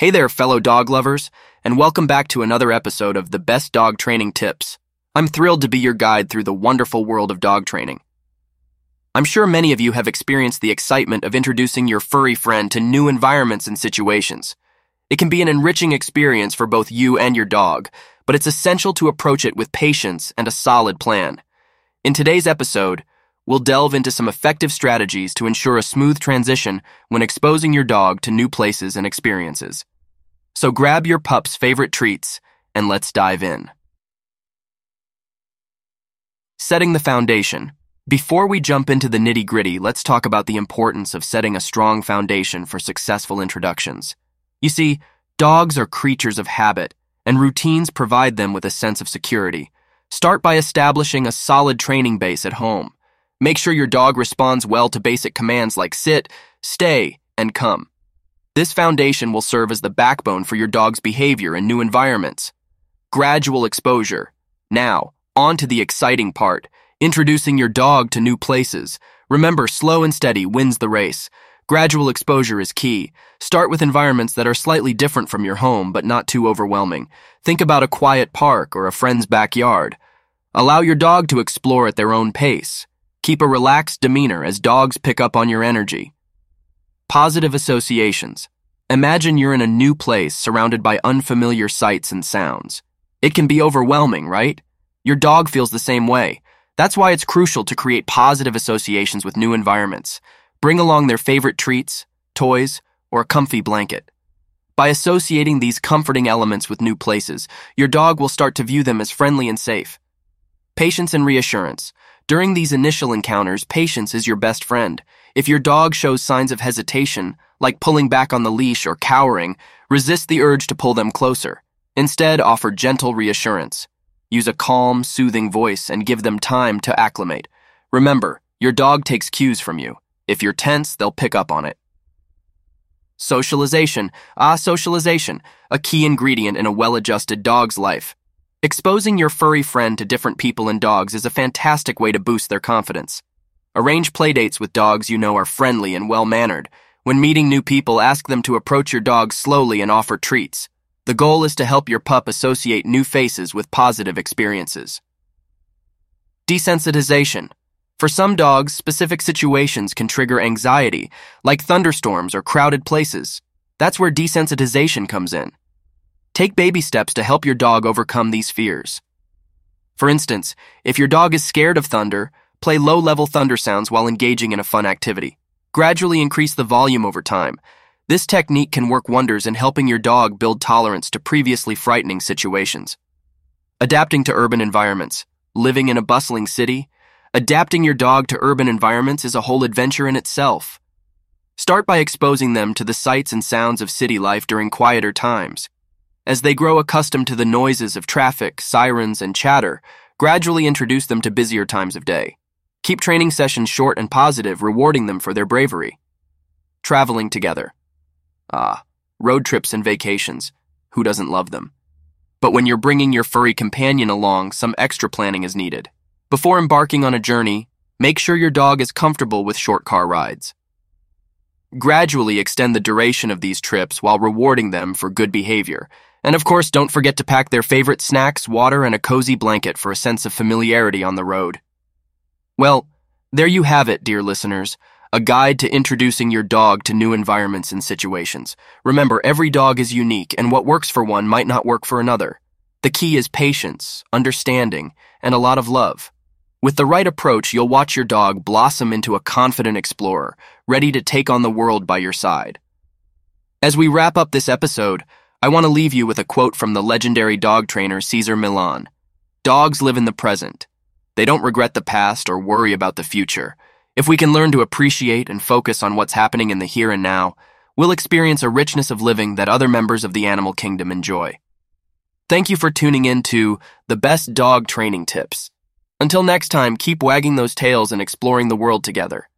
Hey there, fellow dog lovers, and welcome back to another episode of the Best Dog Training Tips. I'm thrilled to be your guide through the wonderful world of dog training. I'm sure many of you have experienced the excitement of introducing your furry friend to new environments and situations. It can be an enriching experience for both you and your dog, but it's essential to approach it with patience and a solid plan. In today's episode, we'll delve into some effective strategies to ensure a smooth transition when exposing your dog to new places and experiences. So grab your pup's favorite treats and let's dive in. Setting the foundation. Before we jump into the nitty gritty, let's talk about the importance of setting a strong foundation for successful introductions. You see, dogs are creatures of habit, and routines provide them with a sense of security. Start by establishing a solid training base at home. Make sure your dog responds well to basic commands like sit, stay, and come. This foundation will serve as the backbone for your dog's behavior in new environments. Gradual exposure. Now, on to the exciting part introducing your dog to new places. Remember, slow and steady wins the race. Gradual exposure is key. Start with environments that are slightly different from your home, but not too overwhelming. Think about a quiet park or a friend's backyard. Allow your dog to explore at their own pace. Keep a relaxed demeanor as dogs pick up on your energy. Positive associations. Imagine you're in a new place surrounded by unfamiliar sights and sounds. It can be overwhelming, right? Your dog feels the same way. That's why it's crucial to create positive associations with new environments. Bring along their favorite treats, toys, or a comfy blanket. By associating these comforting elements with new places, your dog will start to view them as friendly and safe. Patience and reassurance. During these initial encounters, patience is your best friend. If your dog shows signs of hesitation, like pulling back on the leash or cowering, resist the urge to pull them closer. Instead, offer gentle reassurance. Use a calm, soothing voice and give them time to acclimate. Remember, your dog takes cues from you. If you're tense, they'll pick up on it. Socialization. Ah, socialization, a key ingredient in a well adjusted dog's life. Exposing your furry friend to different people and dogs is a fantastic way to boost their confidence. Arrange playdates with dogs you know are friendly and well mannered. When meeting new people, ask them to approach your dog slowly and offer treats. The goal is to help your pup associate new faces with positive experiences. Desensitization. For some dogs, specific situations can trigger anxiety, like thunderstorms or crowded places. That's where desensitization comes in. Take baby steps to help your dog overcome these fears. For instance, if your dog is scared of thunder, Play low level thunder sounds while engaging in a fun activity. Gradually increase the volume over time. This technique can work wonders in helping your dog build tolerance to previously frightening situations. Adapting to urban environments. Living in a bustling city. Adapting your dog to urban environments is a whole adventure in itself. Start by exposing them to the sights and sounds of city life during quieter times. As they grow accustomed to the noises of traffic, sirens, and chatter, gradually introduce them to busier times of day. Keep training sessions short and positive, rewarding them for their bravery. Traveling together. Ah, road trips and vacations. Who doesn't love them? But when you're bringing your furry companion along, some extra planning is needed. Before embarking on a journey, make sure your dog is comfortable with short car rides. Gradually extend the duration of these trips while rewarding them for good behavior. And of course, don't forget to pack their favorite snacks, water, and a cozy blanket for a sense of familiarity on the road. Well, there you have it, dear listeners. A guide to introducing your dog to new environments and situations. Remember, every dog is unique, and what works for one might not work for another. The key is patience, understanding, and a lot of love. With the right approach, you'll watch your dog blossom into a confident explorer, ready to take on the world by your side. As we wrap up this episode, I want to leave you with a quote from the legendary dog trainer Cesar Millan Dogs live in the present. They don't regret the past or worry about the future. If we can learn to appreciate and focus on what's happening in the here and now, we'll experience a richness of living that other members of the animal kingdom enjoy. Thank you for tuning in to the best dog training tips. Until next time, keep wagging those tails and exploring the world together.